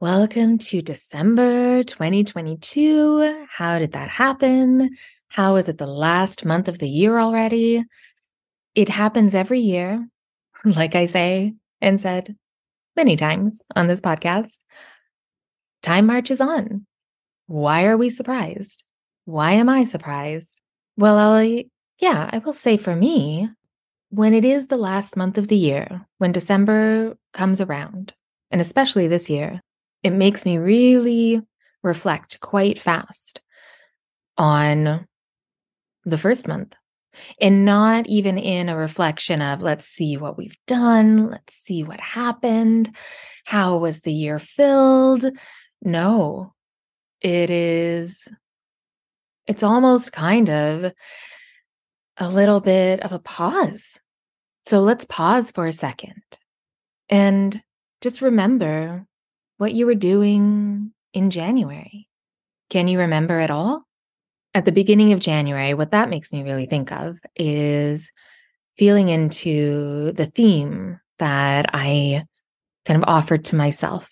Welcome to December 2022. How did that happen? How is it the last month of the year already? It happens every year, like I say and said many times on this podcast. Time marches on. Why are we surprised? Why am I surprised? Well, I'll, yeah, I will say for me, when it is the last month of the year, when December comes around, and especially this year, it makes me really reflect quite fast on the first month and not even in a reflection of let's see what we've done, let's see what happened, how was the year filled. No, it is, it's almost kind of a little bit of a pause. So let's pause for a second and just remember what you were doing in January. Can you remember at all? At the beginning of January, what that makes me really think of is feeling into the theme that I kind of offered to myself.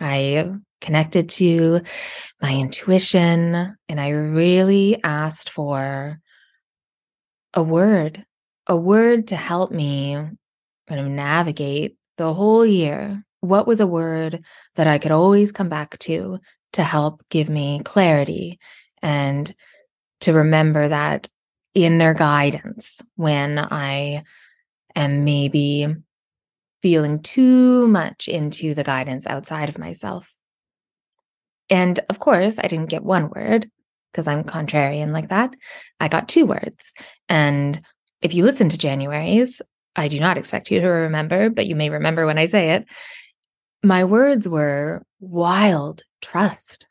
I connected to my intuition and I really asked for a word, a word to help me kind of navigate the whole year what was a word that I could always come back to to help give me clarity and to remember that inner guidance when I am maybe feeling too much into the guidance outside of myself. And of course, I didn't get one word because I'm contrarian like that. I got two words. And if you listen to January's, I do not expect you to remember, but you may remember when I say it my words were wild trust,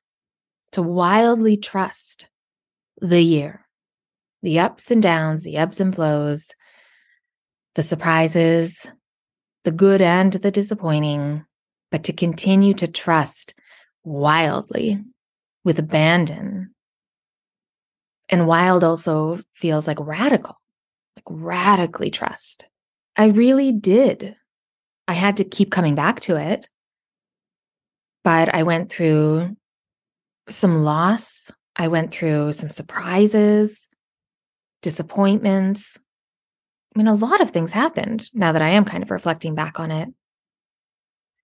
to wildly trust the year, the ups and downs, the ebbs and flows, the surprises, the good and the disappointing, but to continue to trust wildly with abandon. And wild also feels like radical, like radically trust. I really did. I had to keep coming back to it but I went through some loss. I went through some surprises, disappointments. I mean, a lot of things happened now that I am kind of reflecting back on it.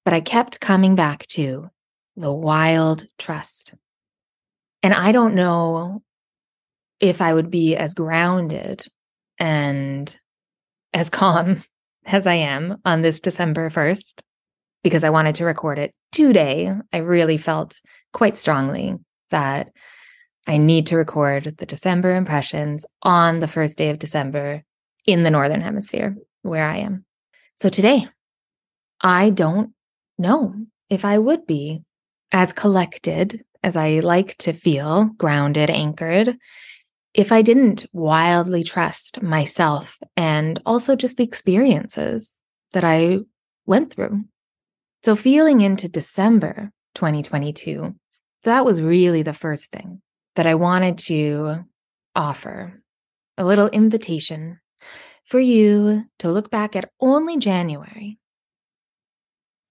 But I kept coming back to the wild trust. And I don't know if I would be as grounded and as calm as I am on this December 1st because I wanted to record it today. I really felt quite strongly that I need to record the December impressions on the first day of December in the Northern Hemisphere where I am. So today, I don't know if I would be as collected as I like to feel, grounded, anchored, if I didn't wildly trust myself and also just the experiences that I went through so, feeling into December 2022, that was really the first thing that I wanted to offer a little invitation for you to look back at only January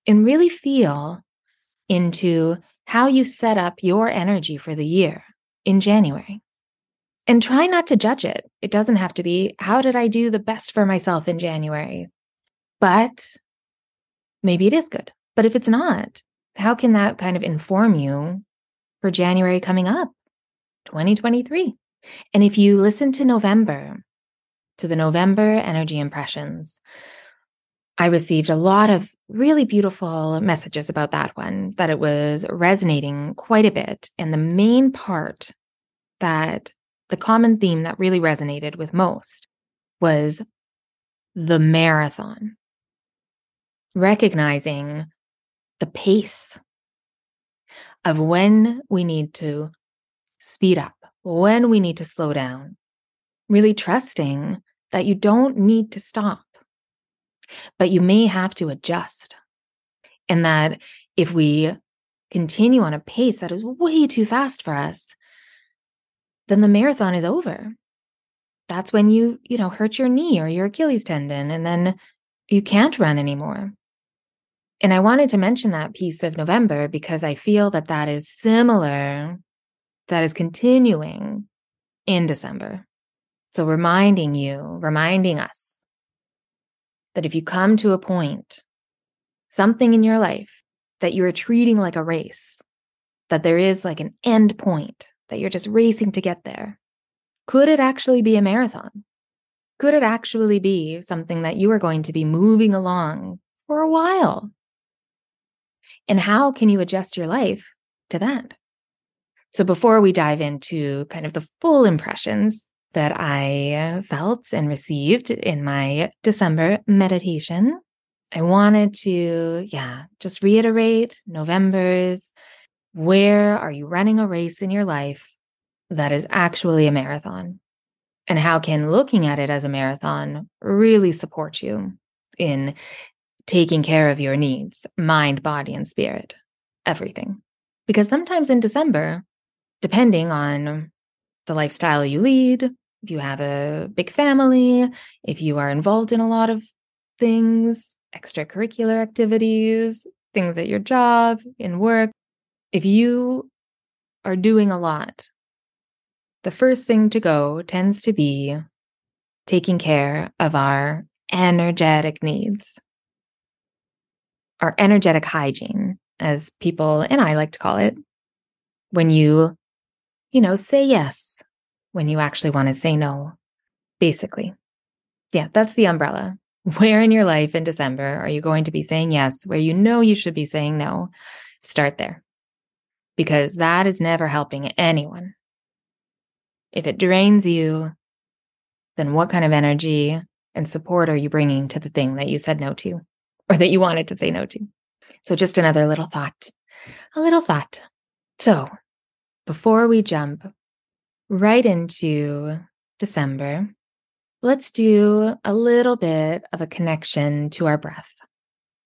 and really feel into how you set up your energy for the year in January. And try not to judge it. It doesn't have to be, how did I do the best for myself in January? But maybe it is good. But if it's not, how can that kind of inform you for January coming up, 2023? And if you listen to November, to the November energy impressions, I received a lot of really beautiful messages about that one, that it was resonating quite a bit. And the main part that the common theme that really resonated with most was the marathon. Recognizing the pace of when we need to speed up, when we need to slow down, really trusting that you don't need to stop, but you may have to adjust. And that if we continue on a pace that is way too fast for us, then the marathon is over. That's when you, you know, hurt your knee or your Achilles tendon, and then you can't run anymore. And I wanted to mention that piece of November because I feel that that is similar, that is continuing in December. So reminding you, reminding us that if you come to a point, something in your life that you are treating like a race, that there is like an end point, that you're just racing to get there, could it actually be a marathon? Could it actually be something that you are going to be moving along for a while? And how can you adjust your life to that? So, before we dive into kind of the full impressions that I uh, felt and received in my December meditation, I wanted to, yeah, just reiterate November's where are you running a race in your life that is actually a marathon? And how can looking at it as a marathon really support you in taking care of your needs, mind, body, and spirit, everything? Because sometimes in December, depending on the lifestyle you lead, if you have a big family, if you are involved in a lot of things, extracurricular activities, things at your job, in work, if you are doing a lot, the first thing to go tends to be taking care of our energetic needs, our energetic hygiene, as people and I like to call it. When you, you know, say yes when you actually want to say no, basically. Yeah, that's the umbrella. Where in your life in December are you going to be saying yes where you know you should be saying no? Start there because that is never helping anyone. If it drains you, then what kind of energy and support are you bringing to the thing that you said no to or that you wanted to say no to? So, just another little thought, a little thought. So, before we jump right into December, let's do a little bit of a connection to our breath.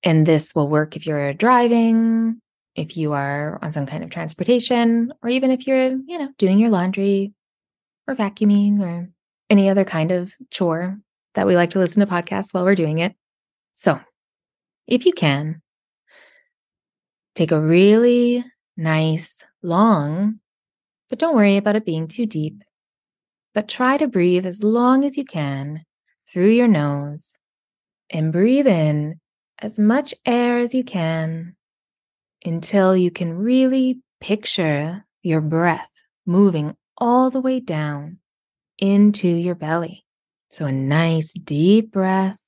And this will work if you're driving, if you are on some kind of transportation, or even if you're, you know, doing your laundry or vacuuming or any other kind of chore that we like to listen to podcasts while we're doing it. So, if you can, take a really nice, long, but don't worry about it being too deep but try to breathe as long as you can through your nose and breathe in as much air as you can until you can really picture your breath moving all the way down into your belly. So, a nice deep breath,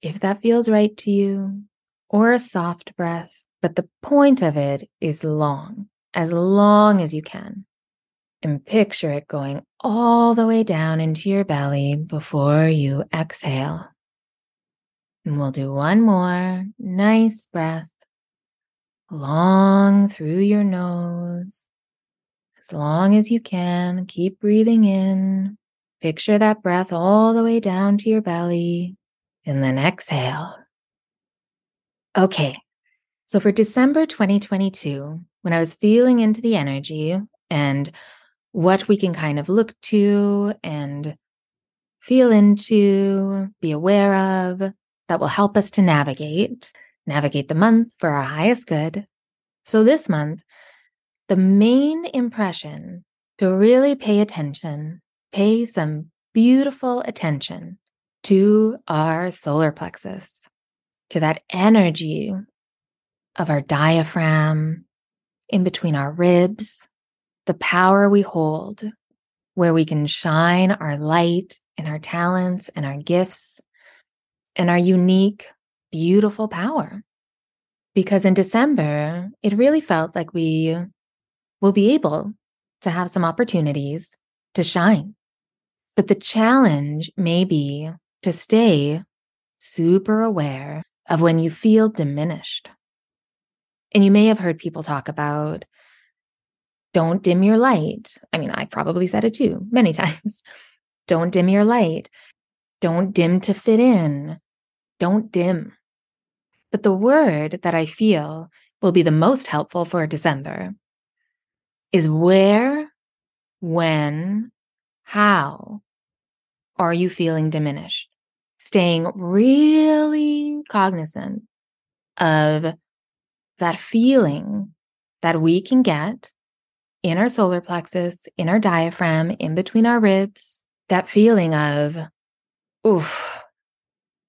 if that feels right to you, or a soft breath. But the point of it is long, as long as you can and picture it going all the way down into your belly before you exhale. And we'll do one more nice breath long through your nose. As long as you can, keep breathing in. Picture that breath all the way down to your belly and then exhale. Okay. So for December 2022, when I was feeling into the energy and what we can kind of look to and feel into, be aware of that will help us to navigate, navigate the month for our highest good. So this month, the main impression to really pay attention, pay some beautiful attention to our solar plexus, to that energy of our diaphragm in between our ribs, the power we hold, where we can shine our light and our talents and our gifts and our unique, beautiful power. Because in December, it really felt like we will be able to have some opportunities to shine. But the challenge may be to stay super aware of when you feel diminished. And you may have heard people talk about Don't dim your light. I mean, I probably said it too many times. Don't dim your light. Don't dim to fit in. Don't dim. But the word that I feel will be the most helpful for December is where, when, how are you feeling diminished? Staying really cognizant of that feeling that we can get in our solar plexus, in our diaphragm, in between our ribs, that feeling of, oof,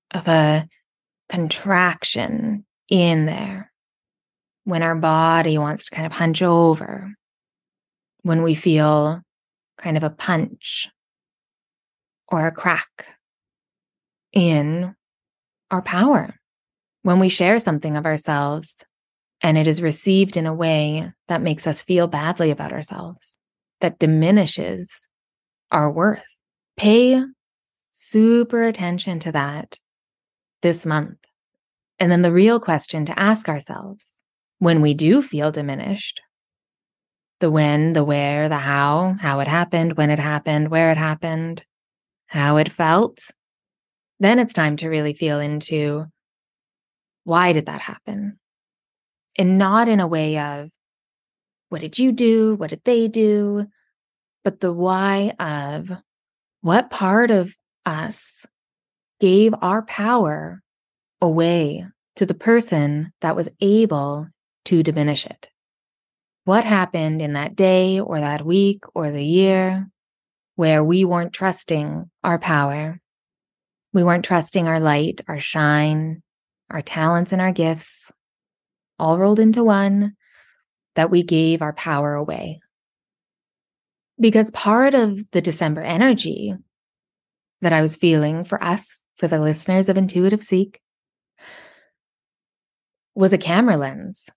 of a contraction in there when our body wants to kind of hunch over, when we feel kind of a punch or a crack in our power, when we share something of ourselves and it is received in a way that makes us feel badly about ourselves, that diminishes our worth. Pay super attention to that this month. And then the real question to ask ourselves when we do feel diminished the when, the where, the how, how it happened, when it happened, where it happened, how it felt, then it's time to really feel into why did that happen? And not in a way of what did you do? What did they do? But the why of what part of us gave our power away to the person that was able to diminish it. What happened in that day or that week or the year where we weren't trusting our power? We weren't trusting our light, our shine, our talents, and our gifts, all rolled into one, that we gave our power away. Because part of the December energy that I was feeling for us, for the listeners of Intuitive Seek, was a camera lens,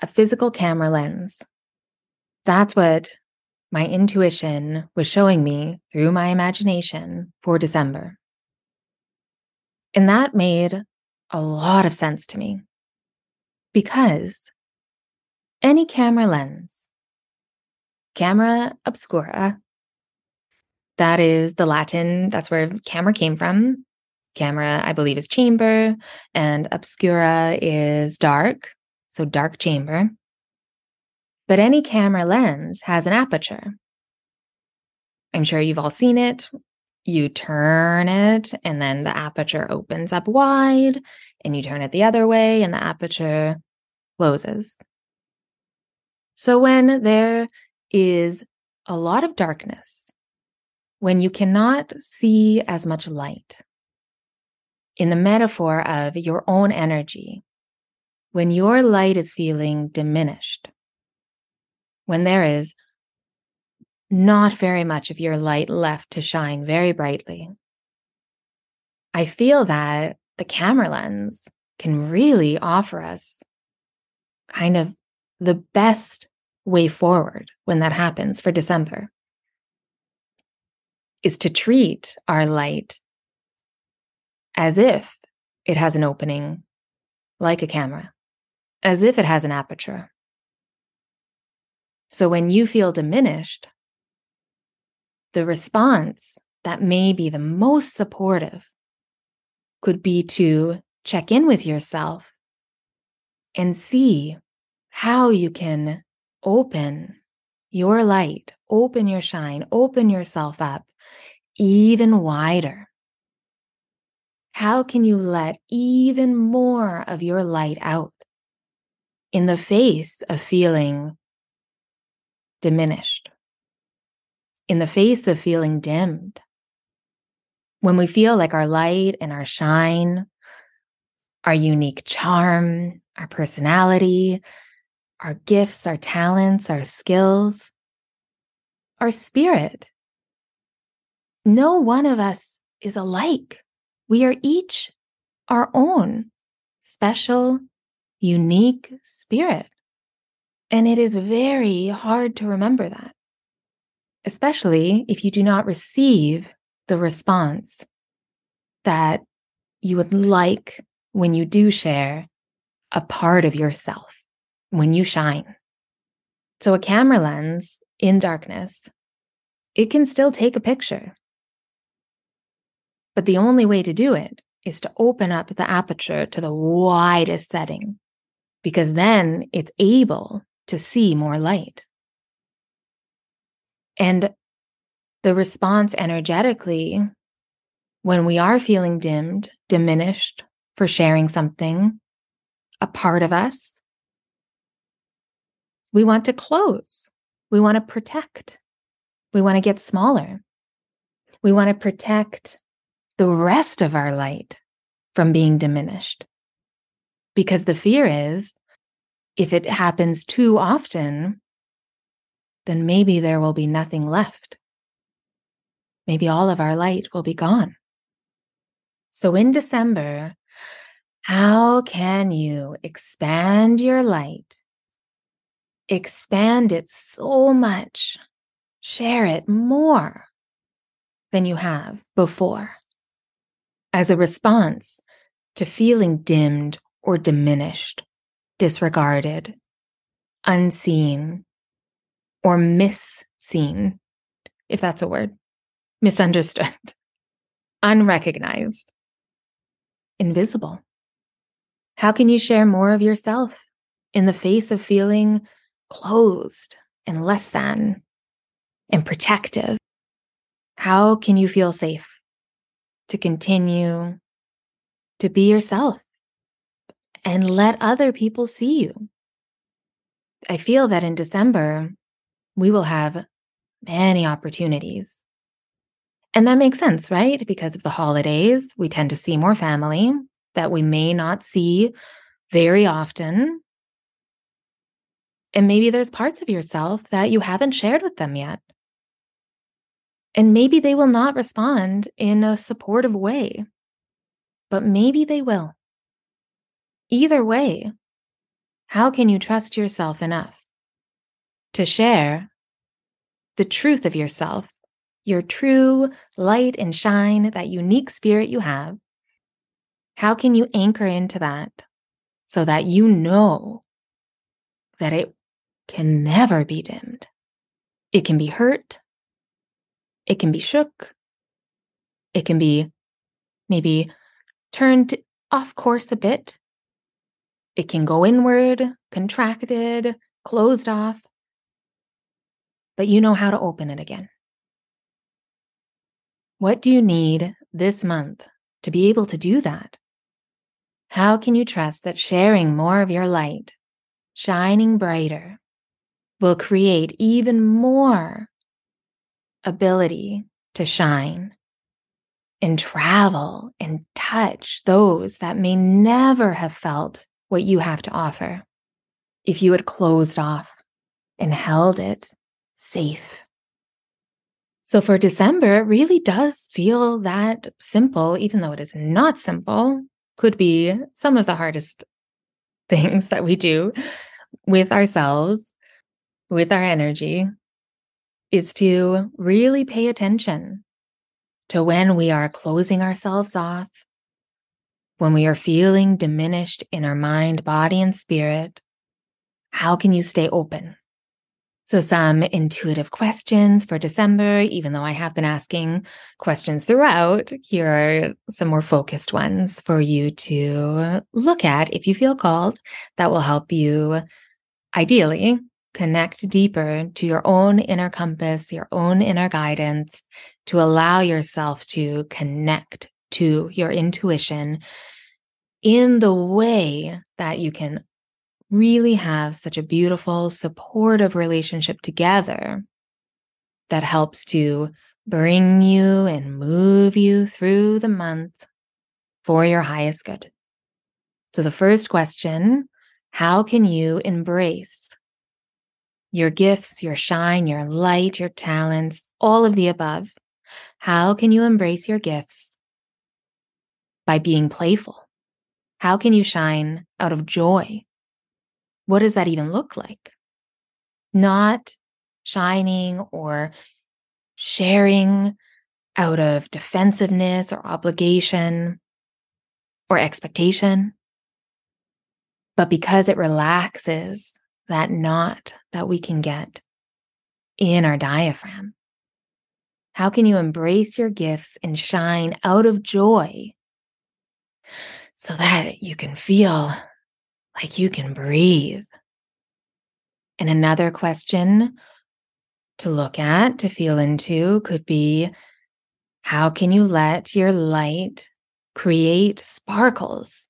a physical camera lens. That's what my intuition was showing me through my imagination for December. And that made a lot of sense to me because any camera lens, camera obscura, that is the Latin, that's where camera came from. Camera, I believe, is chamber, and obscura is dark, so dark chamber. But any camera lens has an aperture. I'm sure you've all seen it. You turn it, and then the aperture opens up wide, and you turn it the other way, and the aperture closes. So, when there is a lot of darkness, when you cannot see as much light, in the metaphor of your own energy, when your light is feeling diminished, when there is not very much of your light left to shine very brightly, I feel that the camera lens can really offer us kind of the best way forward when that happens for December is to treat our light as if it has an opening like a camera, as if it has an aperture. So when you feel diminished, the response that may be the most supportive could be to check in with yourself and see how you can open your light, open your shine, open yourself up even wider. How can you let even more of your light out in the face of feeling diminished, in the face of feeling dimmed? When we feel like our light and our shine, our unique charm, our personality, our gifts, our talents, our skills, our spirit. No one of us is alike. We are each our own special, unique spirit. And it is very hard to remember that, especially if you do not receive the response that you would like when you do share a part of yourself, when you shine. So, a camera lens in darkness, it can still take a picture. But the only way to do it is to open up the aperture to the widest setting, because then it's able to see more light. And the response energetically, when we are feeling dimmed, diminished for sharing something, a part of us, we want to close. We want to protect. We want to get smaller. We want to protect the rest of our light from being diminished. Because the fear is if it happens too often, then maybe there will be nothing left. Maybe all of our light will be gone. So in December, how can you expand your light? Expand it so much, share it more than you have before as a response to feeling dimmed or diminished, disregarded, unseen, or misseen, if that's a word, misunderstood, unrecognized, invisible. How can you share more of yourself in the face of feeling closed and less than and protective? How can you feel safe? to continue to be yourself and let other people see you. I feel that in December, we will have many opportunities. And that makes sense, right? Because of the holidays, we tend to see more family that we may not see very often. And maybe there's parts of yourself that you haven't shared with them yet. And maybe they will not respond in a supportive way, but maybe they will. Either way, how can you trust yourself enough to share the truth of yourself, your true light and shine, that unique spirit you have? How can you anchor into that so that you know that it can never be dimmed? It can be hurt, it can be shook. It can be maybe turned off course a bit. It can go inward, contracted, closed off. But you know how to open it again. What do you need this month to be able to do that? How can you trust that sharing more of your light, shining brighter, will create even more ability to shine and travel and touch those that may never have felt what you have to offer if you had closed off and held it safe. So for December, it really does feel that simple, even though it is not simple, could be some of the hardest things that we do with ourselves, with our energy, is to really pay attention to when we are closing ourselves off, when we are feeling diminished in our mind, body, and spirit. How can you stay open? So, some intuitive questions for December, even though I have been asking questions throughout, here are some more focused ones for you to look at if you feel called that will help you ideally connect deeper to your own inner compass, your own inner guidance, to allow yourself to connect to your intuition in the way that you can really have such a beautiful, supportive relationship together that helps to bring you and move you through the month for your highest good. So, the first question how can you embrace your gifts, your shine, your light, your talents, all of the above. How can you embrace your gifts? By being playful. How can you shine out of joy? What does that even look like? Not shining or sharing out of defensiveness or obligation or expectation, but because it relaxes that knot that we can get in our diaphragm? How can you embrace your gifts and shine out of joy so that you can feel like you can breathe? And another question to look at, to feel into, could be how can you let your light create sparkles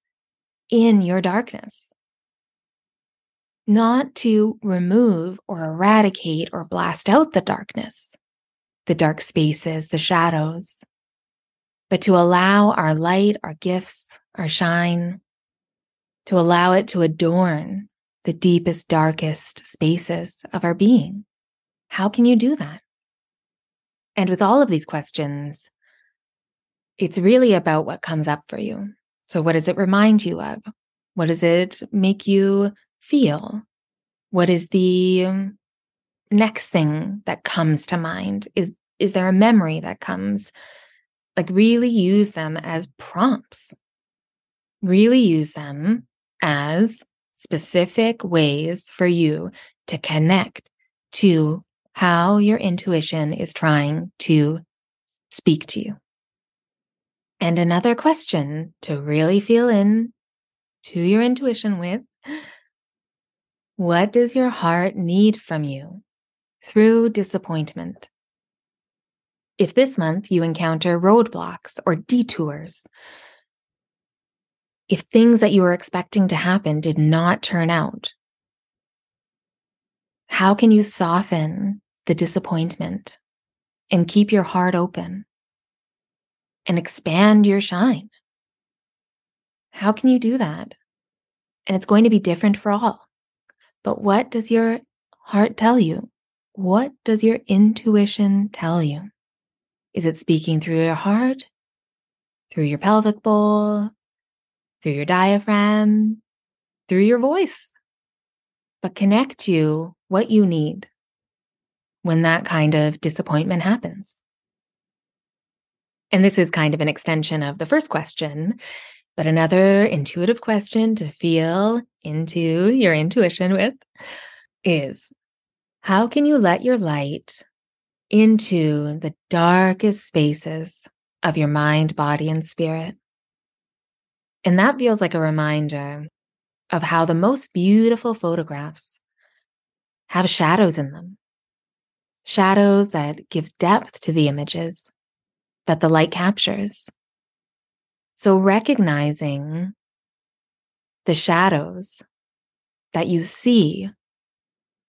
in your darkness? Not to remove or eradicate or blast out the darkness, the dark spaces, the shadows, but to allow our light, our gifts, our shine, to allow it to adorn the deepest, darkest spaces of our being. How can you do that? And with all of these questions, it's really about what comes up for you. So, what does it remind you of? What does it make you feel? What is the next thing that comes to mind? Is, is there a memory that comes? Like, really use them as prompts. Really use them as specific ways for you to connect to how your intuition is trying to speak to you. And another question to really feel in to your intuition with what does your heart need from you through disappointment? If this month you encounter roadblocks or detours, if things that you were expecting to happen did not turn out, how can you soften the disappointment and keep your heart open and expand your shine? How can you do that? And it's going to be different for all. But what does your heart tell you? What does your intuition tell you? Is it speaking through your heart, through your pelvic bowl, through your diaphragm, through your voice? But connect to what you need when that kind of disappointment happens. And this is kind of an extension of the first question, but another intuitive question to feel into your intuition with is how can you let your light into the darkest spaces of your mind, body, and spirit? And that feels like a reminder of how the most beautiful photographs have shadows in them. Shadows that give depth to the images that the light captures. So recognizing the shadows that you see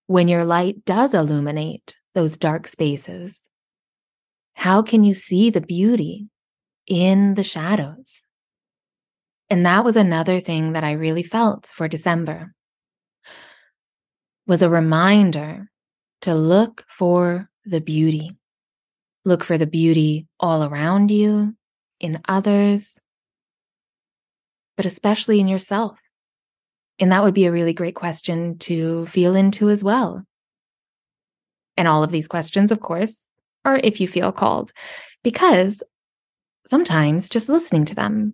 when your light does illuminate those dark spaces, how can you see the beauty in the shadows? And that was another thing that I really felt for December was a reminder to look for the beauty. Look for the beauty all around you, in others, but especially in yourself. And that would be a really great question to feel into as well. And all of these questions, of course, are if you feel called, because sometimes just listening to them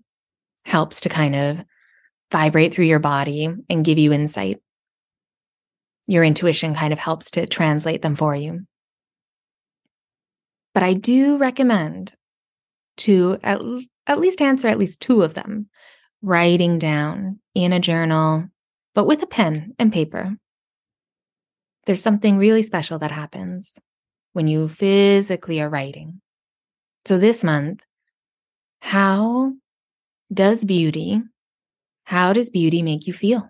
helps to kind of vibrate through your body and give you insight. Your intuition kind of helps to translate them for you. But I do recommend to at, at least answer at least two of them, writing down in a journal, but with a pen and paper. There's something really special that happens when you physically are writing. So this month, how does beauty, how does beauty make you feel?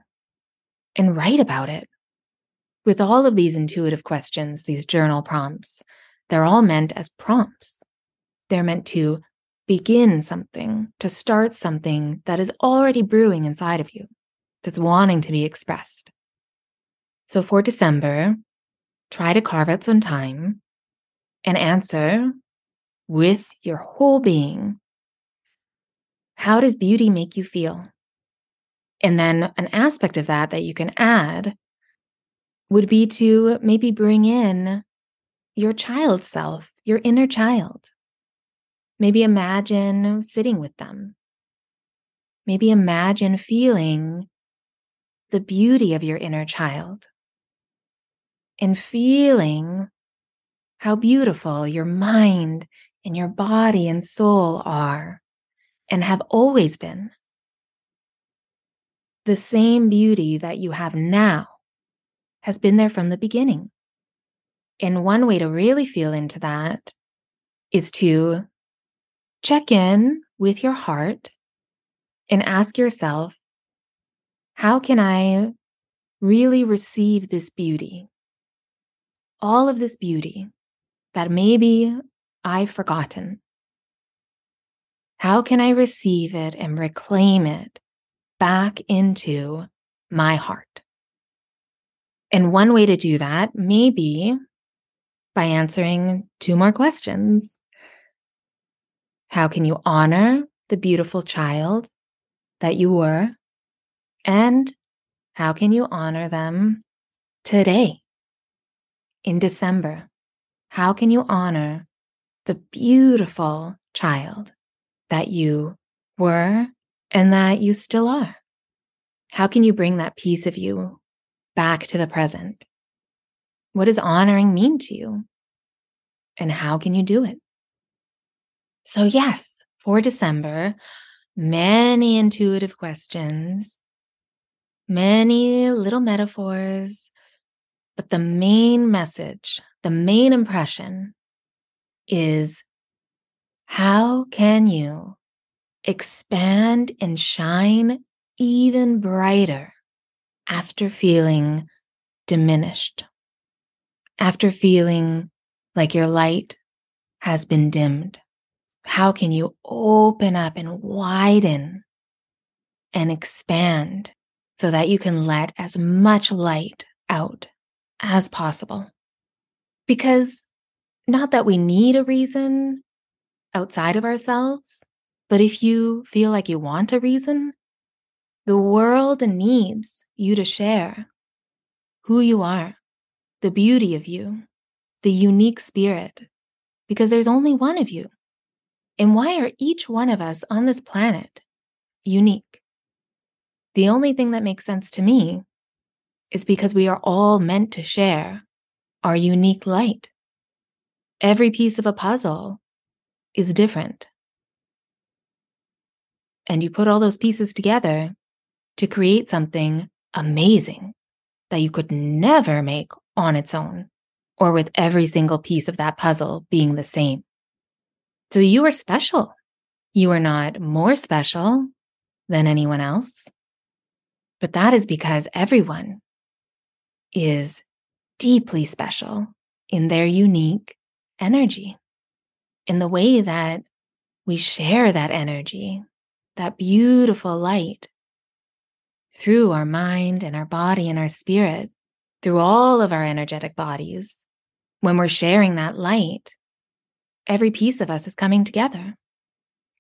And write about it. With all of these intuitive questions, these journal prompts, they're all meant as prompts. They're meant to begin something, to start something that is already brewing inside of you, that's wanting to be expressed. So for December, try to carve out some time and answer with your whole being how does beauty make you feel? And then an aspect of that that you can add would be to maybe bring in your child self, your inner child. Maybe imagine sitting with them. Maybe imagine feeling the beauty of your inner child and feeling how beautiful your mind and your body and soul are and have always been. The same beauty that you have now has been there from the beginning. And one way to really feel into that is to check in with your heart and ask yourself, how can I really receive this beauty? All of this beauty that maybe I've forgotten. How can I receive it and reclaim it back into my heart? And one way to do that may be by answering two more questions. How can you honor the beautiful child that you were? And how can you honor them today in December? How can you honor the beautiful child that you were and that you still are? How can you bring that piece of you back to the present? What does honoring mean to you? And how can you do it? So, yes, for December, many intuitive questions, many little metaphors, but the main message, the main impression is how can you expand and shine even brighter after feeling diminished, after feeling like your light has been dimmed? How can you open up and widen and expand so that you can let as much light out as possible? Because not that we need a reason outside of ourselves, but if you feel like you want a reason, the world needs you to share who you are, the beauty of you, the unique spirit, because there's only one of you. And why are each one of us on this planet unique? The only thing that makes sense to me is because we are all meant to share our unique light. Every piece of a puzzle is different. And you put all those pieces together to create something amazing that you could never make on its own or with every single piece of that puzzle being the same. So you are special. You are not more special than anyone else. But that is because everyone is deeply special in their unique energy, in the way that we share that energy, that beautiful light through our mind and our body and our spirit, through all of our energetic bodies. When we're sharing that light, every piece of us is coming together.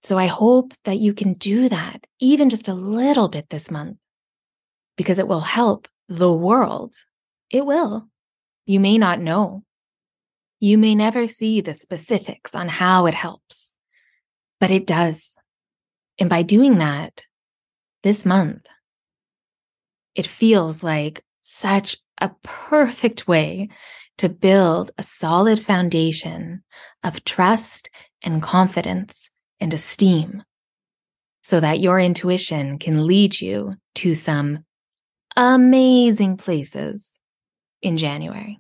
So I hope that you can do that even just a little bit this month because it will help the world. It will. You may not know. You may never see the specifics on how it helps, but it does. And by doing that this month, it feels like such a perfect way to build a solid foundation of trust and confidence and esteem so that your intuition can lead you to some amazing places in January.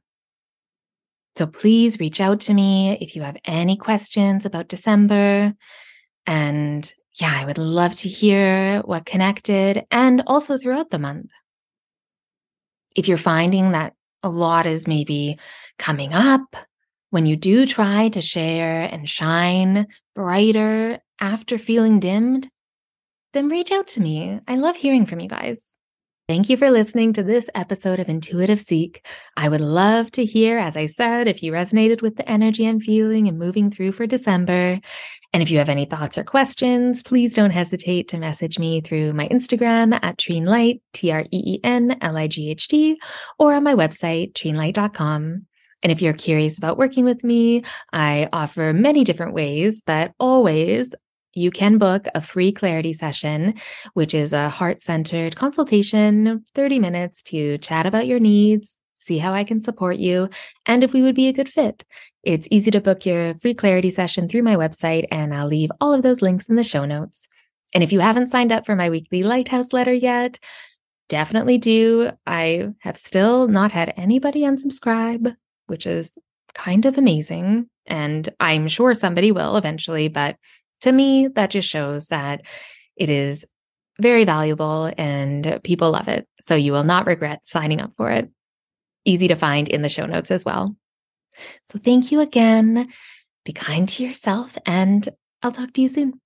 So please reach out to me if you have any questions about December. And yeah, I would love to hear what connected and also throughout the month. If you're finding that a lot is maybe coming up when you do try to share and shine brighter after feeling dimmed, then reach out to me. I love hearing from you guys. Thank you for listening to this episode of Intuitive Seek. I would love to hear, as I said, if you resonated with the energy I'm feeling and moving through for December. And if you have any thoughts or questions, please don't hesitate to message me through my Instagram at Treenlight, T R E E N L I G H T, or on my website, treenlight.com. And if you're curious about working with me, I offer many different ways, but always you can book a free clarity session, which is a heart centered consultation, 30 minutes to chat about your needs, see how I can support you, and if we would be a good fit. It's easy to book your free clarity session through my website, and I'll leave all of those links in the show notes. And if you haven't signed up for my weekly Lighthouse letter yet, definitely do. I have still not had anybody unsubscribe, which is kind of amazing. And I'm sure somebody will eventually, but to me, that just shows that it is very valuable and people love it. So you will not regret signing up for it. Easy to find in the show notes as well. So thank you again. Be kind to yourself, and I'll talk to you soon.